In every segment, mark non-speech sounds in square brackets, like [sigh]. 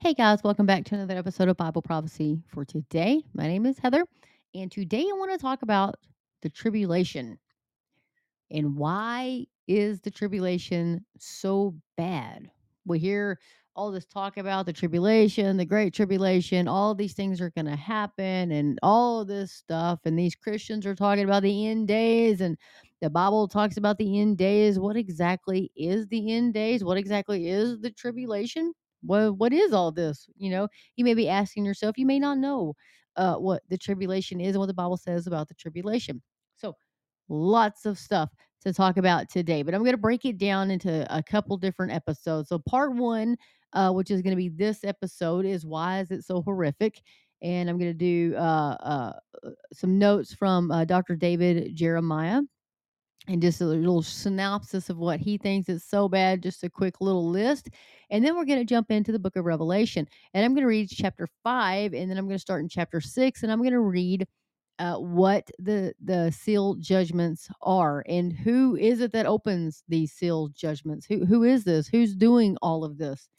Hey guys, welcome back to another episode of Bible Prophecy for today. My name is Heather, and today I want to talk about the tribulation and why is the tribulation so bad? We hear all this talk about the tribulation, the great tribulation, all these things are going to happen and all this stuff and these Christians are talking about the end days and the Bible talks about the end days. What exactly is the end days? What exactly is the tribulation? What what is all this? You know, you may be asking yourself, you may not know uh, what the tribulation is and what the Bible says about the tribulation. So, lots of stuff to talk about today, but I'm going to break it down into a couple different episodes. So, part one, uh, which is going to be this episode, is why is it so horrific? And I'm going to do uh, uh, uh, some notes from uh, Dr. David Jeremiah and just a little synopsis of what he thinks is so bad, just a quick little list. And then we're going to jump into the book of Revelation. And I'm going to read chapter five, and then I'm going to start in chapter six, and I'm going to read uh, what the the seal judgments are and who is it that opens these seal judgments who who is this who's doing all of this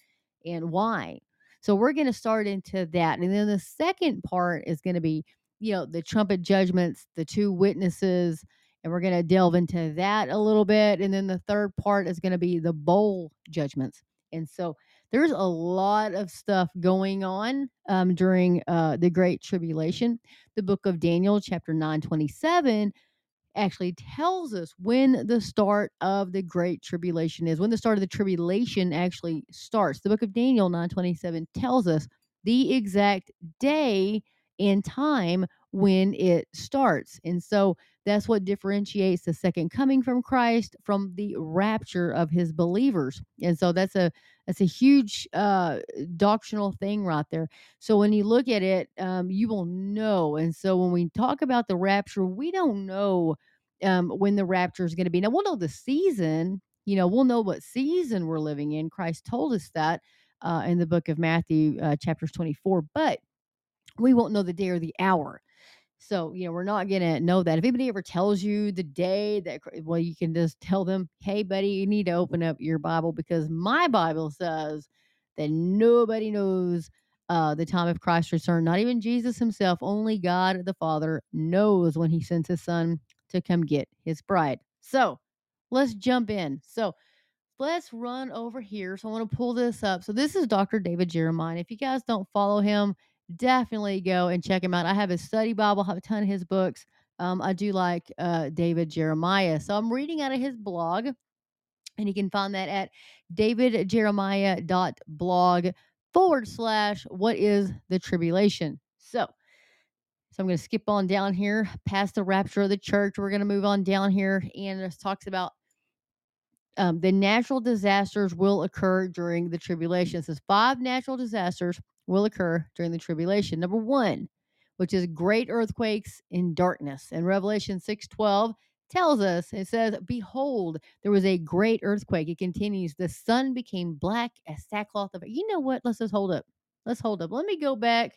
and why so we're going to start into that and then the second part is going to be you know the trumpet judgments the two witnesses and we're going to delve into that a little bit and then the third part is going to be the bowl judgments and so there's a lot of stuff going on um, during uh, the great tribulation the book of Daniel, chapter 9, 27, actually tells us when the start of the great tribulation is, when the start of the tribulation actually starts. The book of Daniel 927 tells us the exact day and time when it starts. And so that's what differentiates the second coming from Christ from the rapture of his believers. And so that's a that's a huge uh, doctrinal thing right there. So when you look at it, um, you will know. And so when we talk about the rapture, we don't know um, when the rapture is going to be. Now we'll know the season. You know, we'll know what season we're living in. Christ told us that uh, in the book of Matthew, uh, chapters 24. But we won't know the day or the hour. So, you know, we're not going to know that. If anybody ever tells you the day that, well, you can just tell them, hey, buddy, you need to open up your Bible because my Bible says that nobody knows uh, the time of Christ's return, not even Jesus himself. Only God the Father knows when he sends his son to come get his bride. So let's jump in. So, let's run over here. So I want to pull this up. So this is Dr. David Jeremiah. If you guys don't follow him, definitely go and check him out. I have his study Bible, have a ton of his books. Um, I do like uh, David Jeremiah. So I'm reading out of his blog, and you can find that at davidjeremiah.blog forward slash what is the tribulation. So so I'm going to skip on down here past the rapture of the church. We're going to move on down here, and it talks about um, the natural disasters will occur during the tribulation. It says five natural disasters will occur during the tribulation. Number one, which is great earthquakes in darkness. And Revelation 6:12 tells us, it says, Behold, there was a great earthquake. It continues, the sun became black as sackcloth of you know what? Let's just hold up. Let's hold up. Let me go back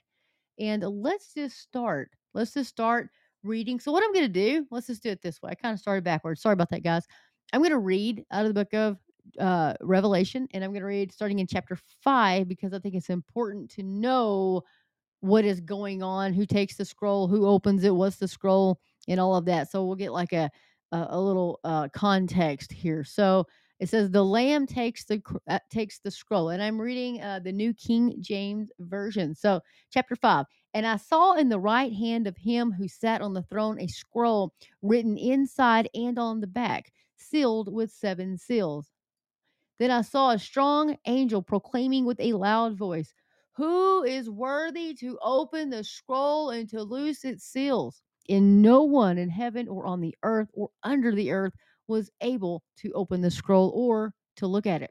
and let's just start. Let's just start reading. So what I'm gonna do, let's just do it this way. I kind of started backwards. Sorry about that, guys. I'm going to read out of the book of uh, Revelation, and I'm going to read starting in chapter five because I think it's important to know what is going on, who takes the scroll, who opens it, what's the scroll, and all of that. So we'll get like a a, a little uh, context here. So it says the Lamb takes the uh, takes the scroll, and I'm reading uh, the New King James Version. So chapter five, and I saw in the right hand of him who sat on the throne a scroll written inside and on the back sealed with seven seals. Then I saw a strong angel proclaiming with a loud voice, Who is worthy to open the scroll and to loose its seals? And no one in heaven or on the earth or under the earth was able to open the scroll or to look at it.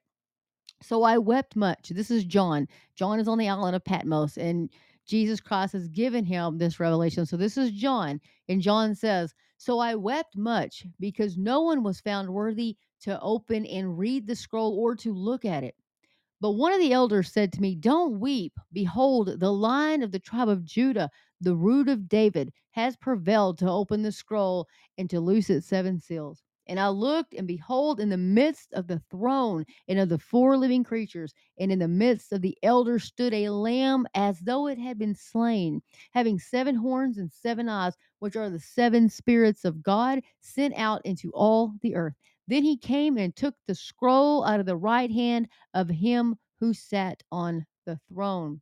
So I wept much. This is John. John is on the island of Patmos, and Jesus Christ has given him this revelation. So this is John. And John says, So I wept much because no one was found worthy to open and read the scroll or to look at it. But one of the elders said to me, Don't weep. Behold, the lion of the tribe of Judah, the root of David, has prevailed to open the scroll and to loose its seven seals. And I looked, and behold, in the midst of the throne and of the four living creatures, and in the midst of the elders stood a lamb as though it had been slain, having seven horns and seven eyes, which are the seven spirits of God sent out into all the earth. Then he came and took the scroll out of the right hand of him who sat on the throne.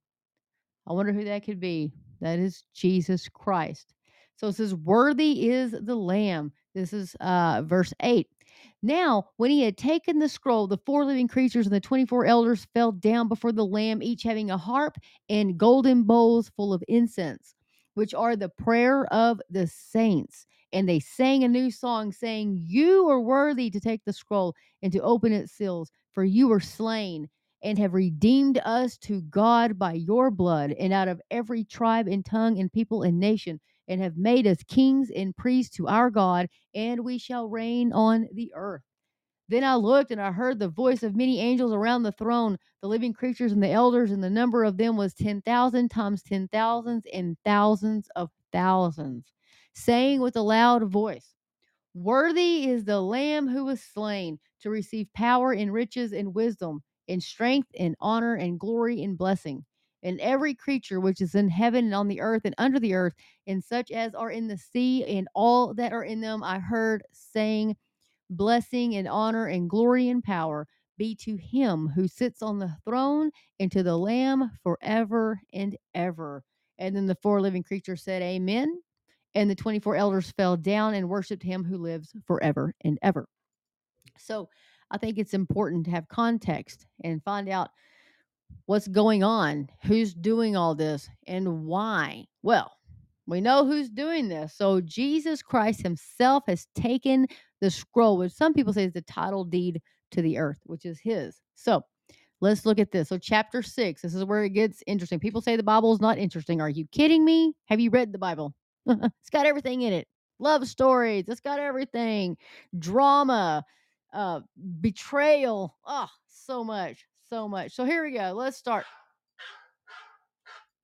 I wonder who that could be. That is Jesus Christ. So it says, Worthy is the Lamb. This is uh, verse 8. Now, when he had taken the scroll, the four living creatures and the 24 elders fell down before the Lamb, each having a harp and golden bowls full of incense, which are the prayer of the saints. And they sang a new song, saying, You are worthy to take the scroll and to open its seals, for you were slain and have redeemed us to God by your blood, and out of every tribe and tongue and people and nation, and have made us kings and priests to our God, and we shall reign on the earth. Then I looked and I heard the voice of many angels around the throne, the living creatures and the elders, and the number of them was 10,000 times 10,000s and thousands of thousands, saying with a loud voice, Worthy is the Lamb who was slain to receive power and riches and wisdom, and strength and honor and glory and blessing. And every creature which is in heaven and on the earth and under the earth, and such as are in the sea and all that are in them, I heard saying, Blessing and honor and glory and power be to him who sits on the throne and to the Lamb forever and ever. And then the four living creatures said, Amen. And the 24 elders fell down and worshiped him who lives forever and ever. So I think it's important to have context and find out what's going on, who's doing all this, and why. Well, we know who's doing this. So Jesus Christ himself has taken the scroll, which some people say is the title deed to the earth, which is his. So let's look at this. So, chapter six, this is where it gets interesting. People say the Bible is not interesting. Are you kidding me? Have you read the Bible? [laughs] it's got everything in it love stories, it's got everything, drama, uh, betrayal. Oh, so much, so much. So, here we go. Let's start.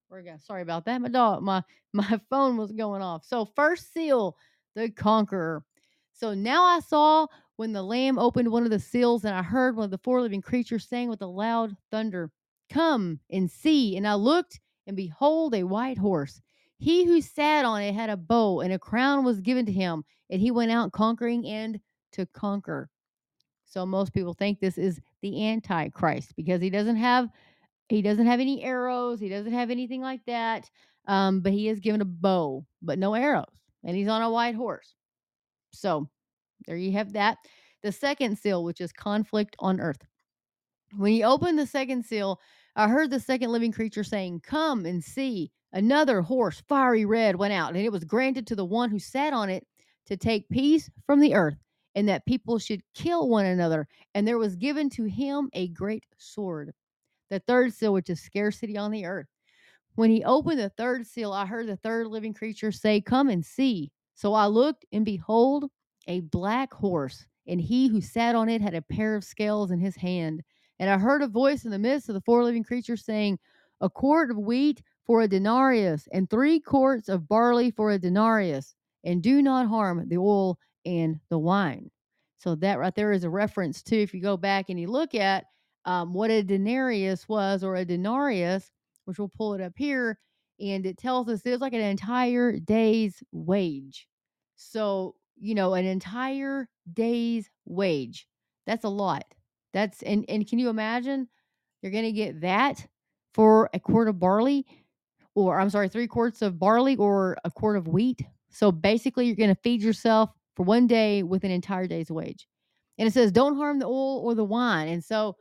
Where we go? Sorry about that. My dog, my [laughs] my phone was going off. So, first seal, the conqueror. So now I saw when the Lamb opened one of the seals, and I heard one of the four living creatures saying with a loud thunder, Come and see. And I looked, and behold, a white horse. He who sat on it had a bow, and a crown was given to him, and he went out conquering and to conquer. So most people think this is the Antichrist because he doesn't have he doesn't have any arrows, he doesn't have anything like that. Um, but he is given a bow, but no arrows, and he's on a white horse. So there you have that. The second seal, which is conflict on earth. When he opened the second seal, I heard the second living creature saying, Come and see. Another horse, fiery red, went out, and it was granted to the one who sat on it to take peace from the earth, and that people should kill one another. And there was given to him a great sword. The third seal, which is scarcity on the earth. When he opened the third seal, I heard the third living creature say, Come and see. So I looked, and behold, a black horse, and he who sat on it had a pair of scales in his hand. And I heard a voice in the midst of the four living creatures saying, A quart of wheat for a denarius, and three quarts of barley for a denarius, and do not harm the oil and the wine. So that right there is a reference to if you go back and you look at um, what a denarius was or a denarius, which we'll pull it up here, and it tells us it's like an entire day's wage. So you know, an entire day's wage. That's a lot. That's and and can you imagine you're going to get that for a quart of barley or I'm sorry, 3 quarts of barley or a quart of wheat? So basically you're going to feed yourself for one day with an entire day's wage. And it says don't harm the oil or the wine. And so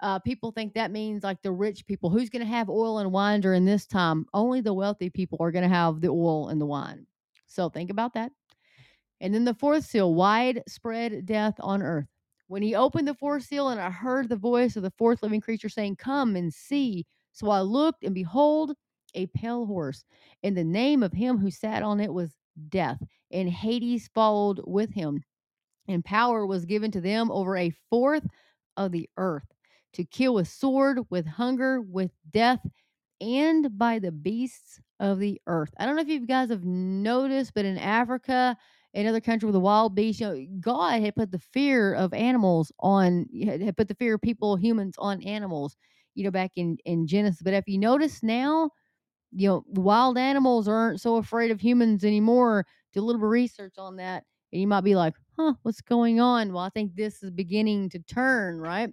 uh, people think that means like the rich people. Who's going to have oil and wine during this time? Only the wealthy people are going to have the oil and the wine. So think about that. And then the fourth seal, widespread death on earth. When he opened the fourth seal, and I heard the voice of the fourth living creature saying, Come and see. So I looked, and behold, a pale horse. And the name of him who sat on it was Death, and Hades followed with him. And power was given to them over a fourth of the earth to kill with sword, with hunger, with death, and by the beasts of the earth. I don't know if you guys have noticed, but in Africa another country with a wild beast. You know, God had put the fear of animals on, had put the fear of people, humans on animals, you know, back in, in Genesis. But if you notice now, you know, wild animals aren't so afraid of humans anymore. Do a little bit of research on that. And you might be like, huh, what's going on? Well, I think this is beginning to turn, right?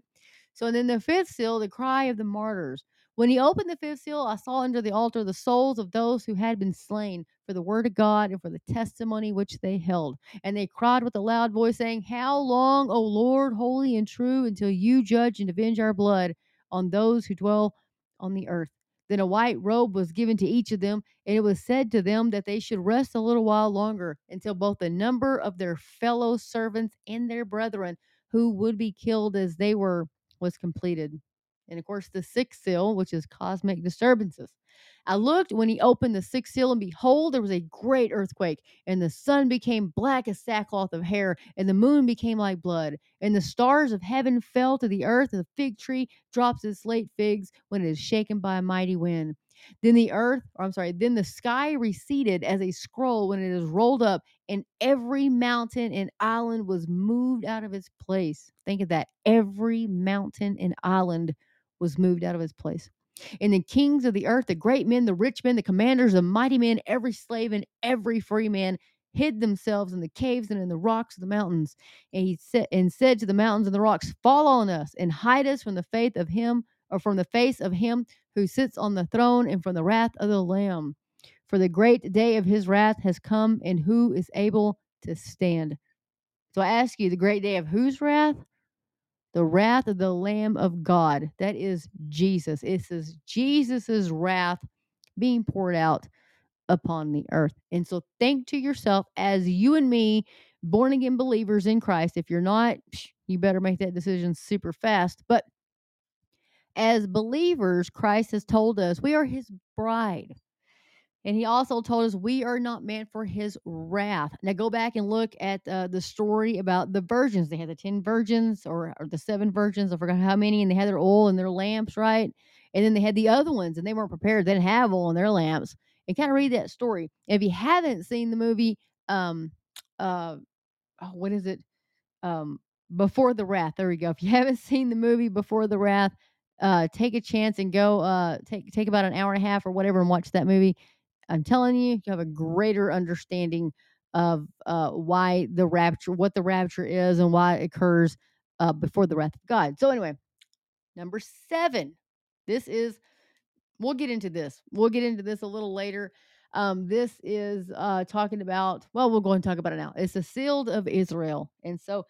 So then the fifth seal, the cry of the martyrs. When he opened the fifth seal, I saw under the altar the souls of those who had been slain for the word of God and for the testimony which they held. And they cried with a loud voice, saying, How long, O Lord, holy and true, until you judge and avenge our blood on those who dwell on the earth? Then a white robe was given to each of them, and it was said to them that they should rest a little while longer until both the number of their fellow servants and their brethren who would be killed as they were was completed. And of course, the sixth seal, which is cosmic disturbances. I looked when he opened the sixth seal, and behold, there was a great earthquake, and the sun became black as sackcloth of hair, and the moon became like blood, and the stars of heaven fell to the earth, and the fig tree drops its late figs when it is shaken by a mighty wind. Then the earth, or I'm sorry, then the sky receded as a scroll when it is rolled up, and every mountain and island was moved out of its place. Think of that. Every mountain and island was moved out of its place. And the kings of the earth, the great men, the rich men, the commanders, the mighty men, every slave and every free man hid themselves in the caves and in the rocks of the mountains. And he said and said to the mountains and the rocks, Fall on us and hide us from the faith of him or from the face of him who sits on the throne and from the wrath of the Lamb. For the great day of his wrath has come, and who is able to stand? So I ask you, the great day of whose wrath? The wrath of the Lamb of God. That is Jesus. It says Jesus' wrath being poured out upon the earth. And so think to yourself, as you and me, born again believers in Christ, if you're not, you better make that decision super fast. But as believers, Christ has told us we are his bride. And he also told us we are not meant for his wrath. Now go back and look at uh, the story about the virgins. They had the 10 virgins or, or the seven virgins. I forgot how many. And they had their oil and their lamps, right? And then they had the other ones and they weren't prepared. They didn't have oil in their lamps. And kind of read that story. If you haven't seen the movie, um, uh, oh, what is it? Um, Before the Wrath. There we go. If you [laughs] haven't seen the movie Before the Wrath, uh, take a chance and go uh, take take about an hour and a half or whatever and watch that movie. I'm telling you, you have a greater understanding of uh, why the rapture, what the rapture is, and why it occurs uh, before the wrath of God. So anyway, number seven. This is. We'll get into this. We'll get into this a little later. Um, this is uh, talking about. Well, we'll go and talk about it now. It's the sealed of Israel, and so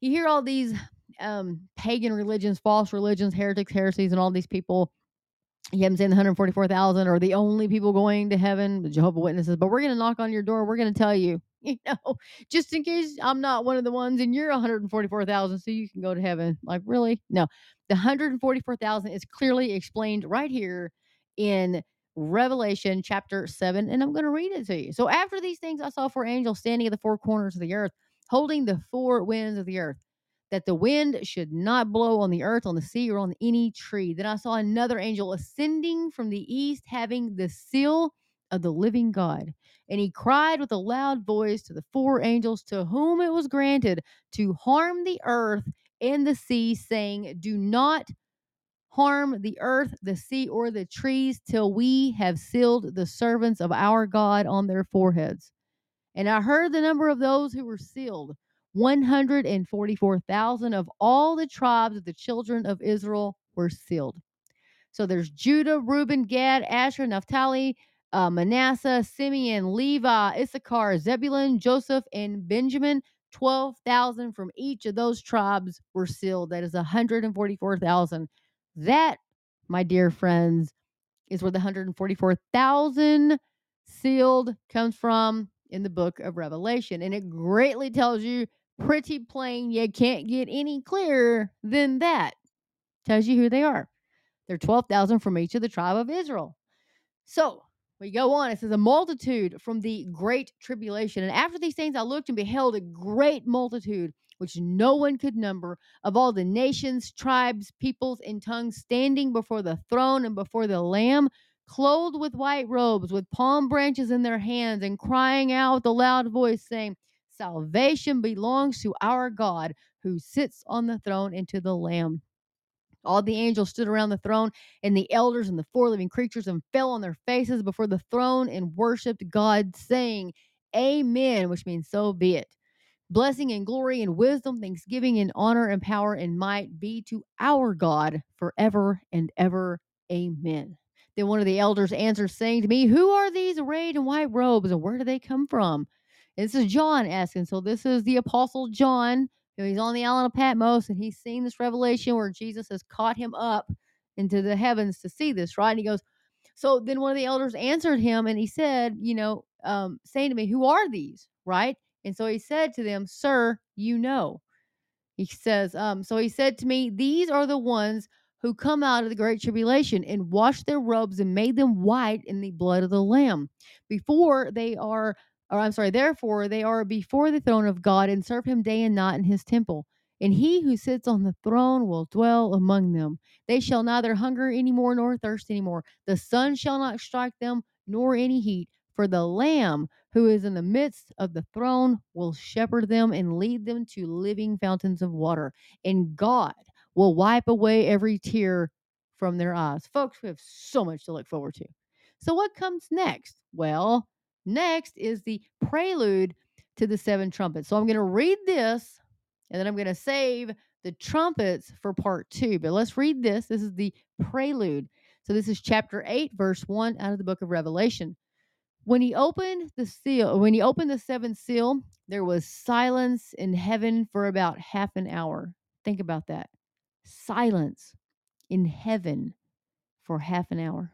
you hear all these um, pagan religions, false religions, heretics, heresies, and all these people. You haven't seen the 144,000 are the only people going to heaven, the Jehovah Witnesses. But we're going to knock on your door. We're going to tell you, [laughs] you know, just in case I'm not one of the ones and you're 144,000, so you can go to heaven. Like, really? No. The 144,000 is clearly explained right here in Revelation chapter 7. And I'm going to read it to you. So, after these things, I saw four angels standing at the four corners of the earth, holding the four winds of the earth that the wind should not blow on the earth, on the sea, or on any tree. Then I saw another angel ascending from the east, having the seal of the living God. And he cried with a loud voice to the four angels to whom it was granted to harm the earth and the sea, saying, Do not harm the earth, the sea, or the trees till we have sealed the servants of our God on their foreheads. And I heard the number of those who were sealed 144,000 of all the tribes of the children of Israel were sealed. So there's Judah, Reuben, Gad, Asher, Naphtali, uh, Manasseh, Simeon, Levi, Issachar, Zebulun, Joseph, and Benjamin. 12,000 from each of those tribes were sealed. That is 144,000. That, my dear friends, is where the 144,000 sealed comes from in the book of Revelation. And it greatly tells you pretty plain you can't get any clearer than that. Tells you who they are. They're 12,000 from each of the tribe of Israel. So we go on. It says, A multitude from the great tribulation. And after these things, I looked and beheld a great multitude, which no one could number, of all the nations, tribes, peoples, and tongues, standing before the throne and before the Lamb, clothed with white robes, with palm branches in their hands, and crying out with a loud voice, saying, Salvation belongs to our God who sits on the throne and to the Lamb. All the angels stood around the throne, and the elders and the four living creatures and fell on their faces before the throne and worshiped God, saying, Amen, which means so be it. Blessing and glory and wisdom, thanksgiving and honor and power and might be to our God forever and ever. Amen. Then one of the elders answered, saying to me, Who are these arrayed in white robes, and where do they come from? This is John asking. So this is the Apostle John. He's on the island of Patmos, and he's seen this revelation where Jesus has caught him up into the heavens to see this, right? And he goes, So then one of the elders answered him, and he said, You know, um, saying to me, Who are these? Right? And so he said to them, Sir, you know. He says, um, so he said to me, These are the ones who come out of the great tribulation and washed their robes and made them white in the blood of the Lamb. Before they are, or I'm sorry, therefore they are before the throne of God and serve him day and night in his temple. And he who sits on the throne will dwell among them. They shall neither hunger any more nor thirst any more. The sun shall not strike them, nor any heat. For the Lamb who is in the midst of the throne will shepherd them and lead them to living fountains of water. And God will wipe away every tear from their eyes. Folks, we have so much to look forward to. So, what comes next? Well, next is the prelude to the seven trumpets. So, I'm going to read this and then I'm going to save the trumpets for part two. But let's read this. This is the prelude. So, this is chapter 8, verse 1 out of the book of Revelation. When he opened the seal, when he opened the seventh seal, there was silence in heaven for about half an hour. Think about that. Silence in heaven for half an hour.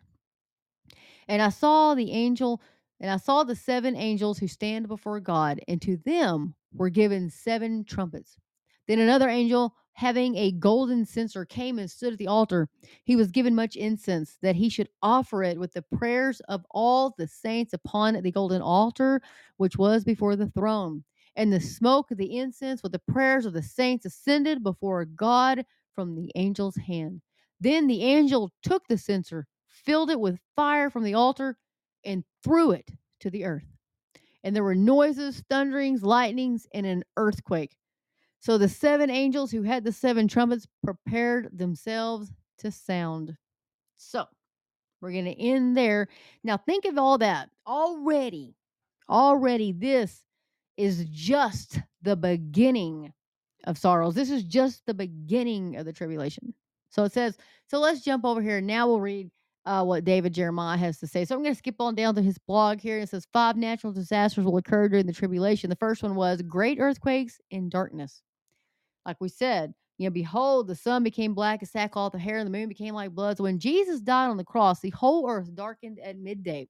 And I saw the angel, and I saw the seven angels who stand before God, and to them were given seven trumpets. Then another angel, having a golden censer, came and stood at the altar. He was given much incense, that he should offer it with the prayers of all the saints upon the golden altar, which was before the throne. And the smoke of the incense with the prayers of the saints ascended before God from the angel's hand. Then the angel took the censer, filled it with fire from the altar, and threw it to the earth. And there were noises, thunderings, lightnings, and an earthquake. So the seven angels who had the seven trumpets prepared themselves to sound. So we're going to end there. Now, think of all that. Already, already, this is just the beginning of sorrows. This is just the beginning of the tribulation. So it says, so let's jump over here. Now we'll read uh, what David Jeremiah has to say. So I'm going to skip on down to his blog here. It says, Five natural disasters will occur during the tribulation. The first one was great earthquakes and darkness. Like we said, you know, behold, the sun became black as sackcloth, the hair and the moon became like blood. So when Jesus died on the cross, the whole earth darkened at midday.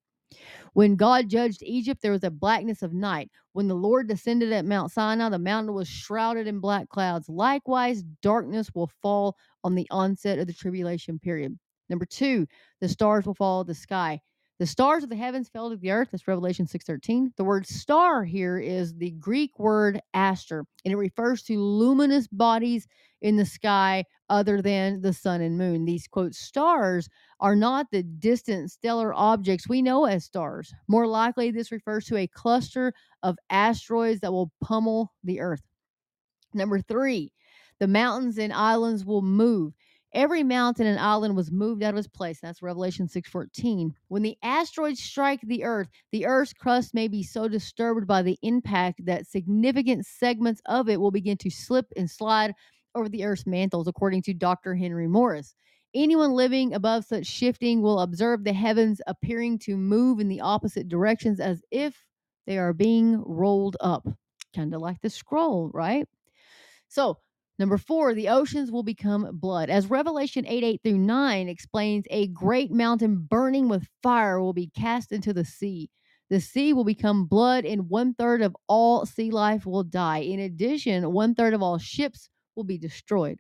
When God judged Egypt, there was a blackness of night. When the Lord descended at Mount Sinai, the mountain was shrouded in black clouds. Likewise, darkness will fall on the onset of the tribulation period. Number two, the stars will fall the sky. The stars of the heavens fell to the earth. That's Revelation 6:13. The word star here is the Greek word aster, and it refers to luminous bodies in the sky other than the sun and moon. These quote stars are not the distant stellar objects we know as stars. More likely, this refers to a cluster of asteroids that will pummel the earth. Number three, the mountains and islands will move. Every mountain and island was moved out of its place. That's Revelation 6:14. When the asteroids strike the earth, the earth's crust may be so disturbed by the impact that significant segments of it will begin to slip and slide over the earth's mantles, according to Dr. Henry Morris. Anyone living above such shifting will observe the heavens appearing to move in the opposite directions as if they are being rolled up. Kind of like the scroll, right? So, Number four, the oceans will become blood. As Revelation 8 8 through 9 explains, a great mountain burning with fire will be cast into the sea. The sea will become blood, and one third of all sea life will die. In addition, one third of all ships will be destroyed.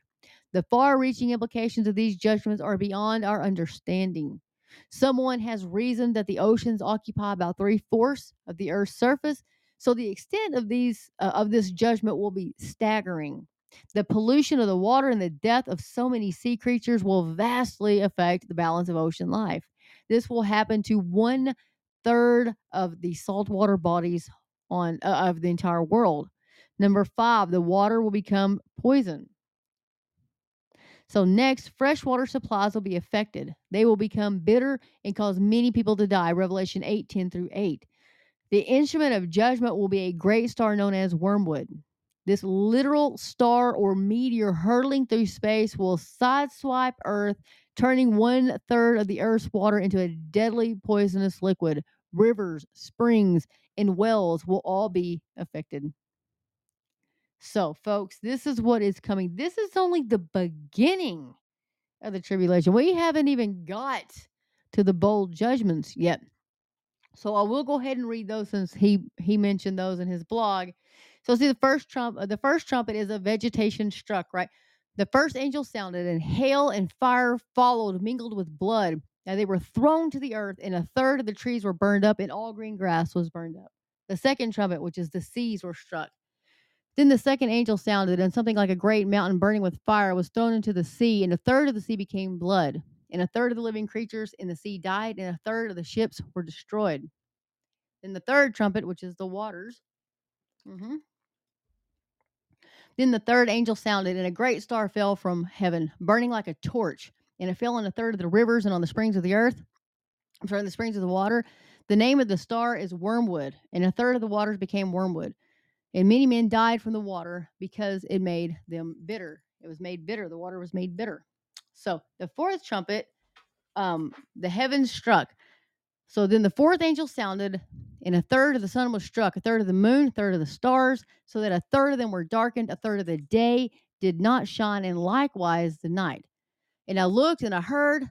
The far reaching implications of these judgments are beyond our understanding. Someone has reasoned that the oceans occupy about three fourths of the Earth's surface, so the extent of these uh, of this judgment will be staggering. The pollution of the water and the death of so many sea creatures will vastly affect the balance of ocean life. This will happen to one third of the saltwater bodies on uh, of the entire world. Number five, the water will become poison. So, next, freshwater supplies will be affected. They will become bitter and cause many people to die. Revelation 8 10 through 8. The instrument of judgment will be a great star known as wormwood. This literal star or meteor hurtling through space will sideswipe Earth, turning one third of the Earth's water into a deadly poisonous liquid. Rivers, springs, and wells will all be affected. So, folks, this is what is coming. This is only the beginning of the tribulation. We haven't even got to the bowl judgments yet. So I will go ahead and read those since he he mentioned those in his blog. So see the first trump the first trumpet is a vegetation struck, right? The first angel sounded and hail and fire followed mingled with blood. Now they were thrown to the earth and a third of the trees were burned up and all green grass was burned up. The second trumpet, which is the seas were struck. Then the second angel sounded, and something like a great mountain burning with fire was thrown into the sea, and a third of the sea became blood, and a third of the living creatures in the sea died, and a third of the ships were destroyed. Then the third trumpet, which is the waters. mhm. Then the third angel sounded, and a great star fell from heaven, burning like a torch, and it fell on a third of the rivers and on the springs of the earth. I'm sorry, the springs of the water. The name of the star is wormwood, and a third of the waters became wormwood. And many men died from the water because it made them bitter. It was made bitter. The water was made bitter. So the fourth trumpet, um, the heavens struck. So then the fourth angel sounded, and a third of the sun was struck, a third of the moon, a third of the stars, so that a third of them were darkened, a third of the day did not shine, and likewise the night. And I looked and I heard,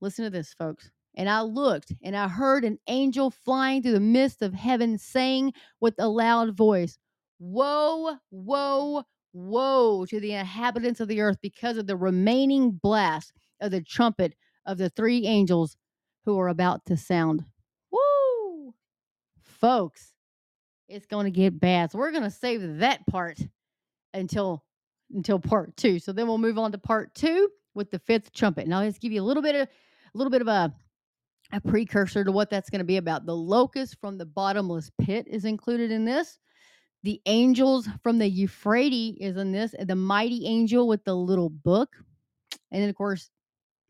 listen to this, folks. And I looked and I heard an angel flying through the midst of heaven saying with a loud voice, Woe, woe, woe to the inhabitants of the earth because of the remaining blast of the trumpet of the three angels who are about to sound. Woo! Folks, it's going to get bad. So we're going to save that part until until part 2. So then we'll move on to part 2 with the fifth trumpet. Now let's give you a little bit of a little bit of a a precursor to what that's going to be about. The locust from the bottomless pit is included in this. The angels from the Euphrates is in this. The mighty angel with the little book. And then, of course,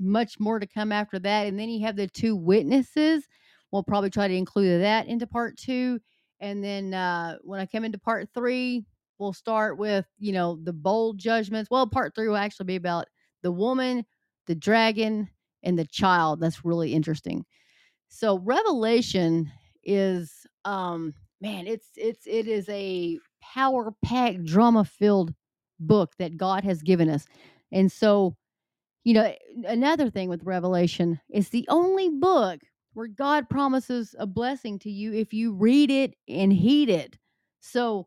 much more to come after that. And then you have the two witnesses. We'll probably try to include that into part two. And then uh, when I come into part three, we'll start with, you know, the bowl judgments. Well, part three will actually be about the woman, the dragon, and the child. That's really interesting. So Revelation is um man, it's it's it is a power packed drama filled book that God has given us. And so, you know, another thing with Revelation, is the only book where God promises a blessing to you if you read it and heed it. So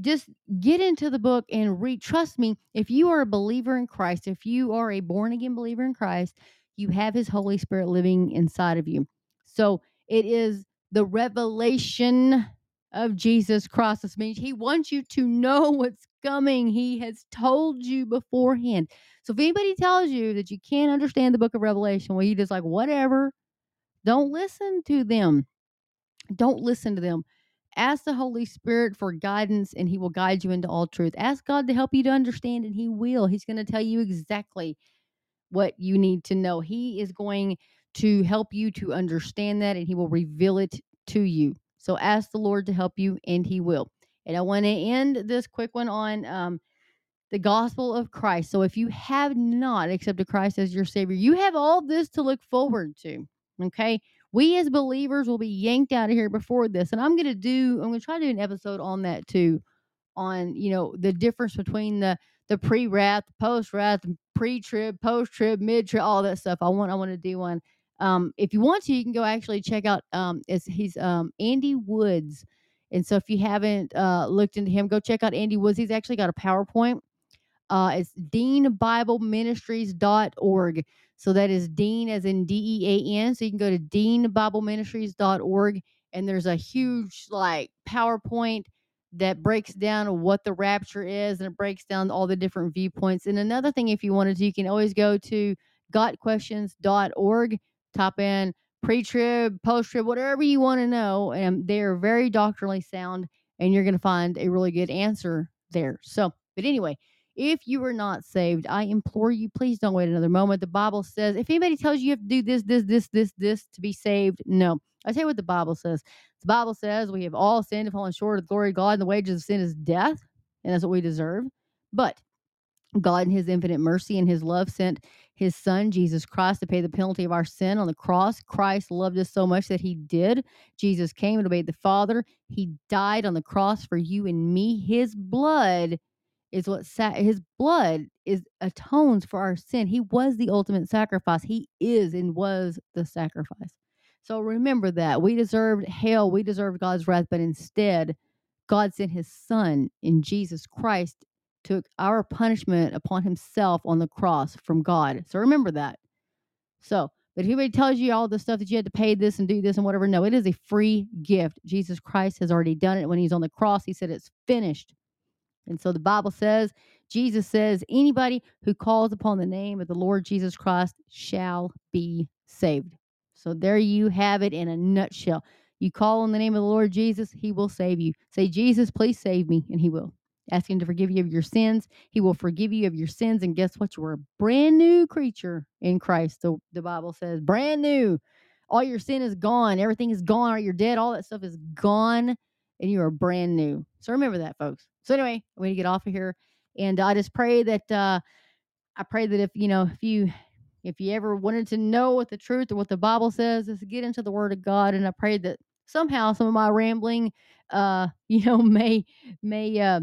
just get into the book and read. Trust me, if you are a believer in Christ, if you are a born again believer in Christ, you have his Holy Spirit living inside of you. So it is the revelation of Jesus Christ. This means he wants you to know what's coming. He has told you beforehand. So if anybody tells you that you can't understand the book of Revelation, well, you just like, whatever, don't listen to them. Don't listen to them. Ask the Holy Spirit for guidance and He will guide you into all truth. Ask God to help you to understand, and He will. He's going to tell you exactly what you need to know. He is going to help you to understand that, and He will reveal it to you. So ask the Lord to help you, and He will. And I want to end this quick one on um, the gospel of Christ. So if you have not accepted Christ as your Savior, you have all this to look forward to. Okay we as believers will be yanked out of here before this and i'm going to do i'm going to try to do an episode on that too on you know the difference between the the pre-wrath post-wrath pre-trib post-trib mid-trib all that stuff i want i want to do one um if you want to you can go actually check out um he's um andy woods and so if you haven't uh looked into him go check out andy woods he's actually got a powerpoint uh, it's deanbibleministries.org. So that is Dean as in D E A N. So you can go to deanbibleministries.org and there's a huge like PowerPoint that breaks down what the rapture is and it breaks down all the different viewpoints. And another thing, if you wanted to, you can always go to gotquestions.org, top in pre trib, post trib, whatever you want to know. And they're very doctrinally sound and you're going to find a really good answer there. So, but anyway, if you are not saved, I implore you, please don't wait another moment. The Bible says, if anybody tells you you have to do this, this, this, this, this to be saved, no. I tell you what the Bible says. The Bible says we have all sinned and fallen short of the glory of God, and the wages of sin is death, and that's what we deserve. But God, in His infinite mercy and His love, sent His Son, Jesus Christ, to pay the penalty of our sin on the cross. Christ loved us so much that He did. Jesus came and obeyed the Father. He died on the cross for you and me. His blood is what sa- His blood is atones for our sin. He was the ultimate sacrifice. He is and was the sacrifice. So remember that we deserved hell. We deserved God's wrath, but instead, God sent His Son in Jesus Christ took our punishment upon himself on the cross from God. So remember that. So, but if anybody tells you all the stuff that you had to pay this and do this and whatever, no, it is a free gift. Jesus Christ has already done it when he's on the cross. He said it's finished. And so the Bible says, Jesus says, anybody who calls upon the name of the Lord Jesus Christ shall be saved. So there you have it in a nutshell. You call on the name of the Lord Jesus, he will save you. Say, Jesus, please save me, and he will. Ask him to forgive you of your sins. He will forgive you of your sins. And guess what? You're a brand new creature in Christ. The, the Bible says, brand new. All your sin is gone. Everything is gone. You're dead. All that stuff is gone. And you are brand new. So remember that, folks. So anyway, I'm going to get off of here. And I just pray that, uh, I pray that if, you know, if you, if you ever wanted to know what the truth or what the Bible says, is get into the Word of God. And I pray that somehow some of my rambling, uh, [laughs] you know, may, may, uh,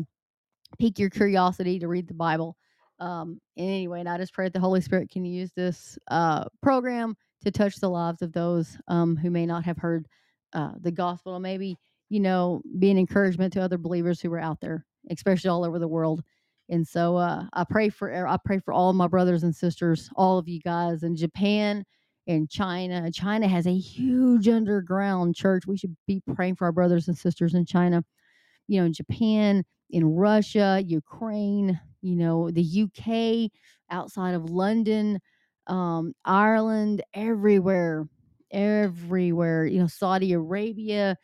pique your curiosity to read the Bible. Um, and anyway, and I just pray that the Holy Spirit can use this uh, program to touch the lives of those um, who may not have heard uh, the gospel, and maybe you know, be an encouragement to other believers who are out there, especially all over the world. And so uh, I pray for I pray for all my brothers and sisters, all of you guys in Japan and China. China has a huge underground church. We should be praying for our brothers and sisters in China. You know, in Japan, in Russia, Ukraine, you know, the UK, outside of London, um, Ireland, everywhere, everywhere, you know, Saudi Arabia,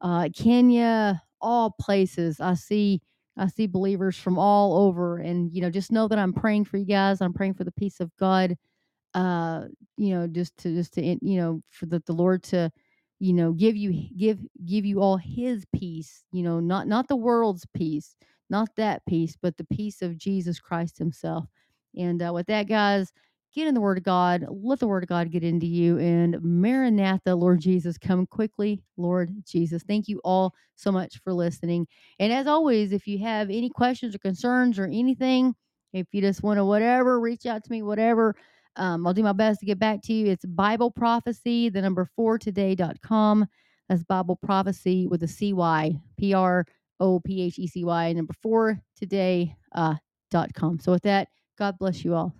uh, Kenya, all places. I see, I see believers from all over, and you know, just know that I'm praying for you guys. I'm praying for the peace of God. Uh, you know, just to just to you know, for the, the Lord to you know give you give give you all his peace you know not not the world's peace not that peace but the peace of jesus christ himself. And uh, with that guys get in the word of god let the word of god get into you and maranatha lord jesus come quickly lord jesus. Thank you all so much for listening. And as always if you have any questions or concerns or anything if you just want to whatever reach out to me whatever um, I'll do my best to get back to you. It's Bible Prophecy, the number four today.com. That's Bible Prophecy with a CY, P R O P H E C Y, number four today uh, com. So with that, God bless you all.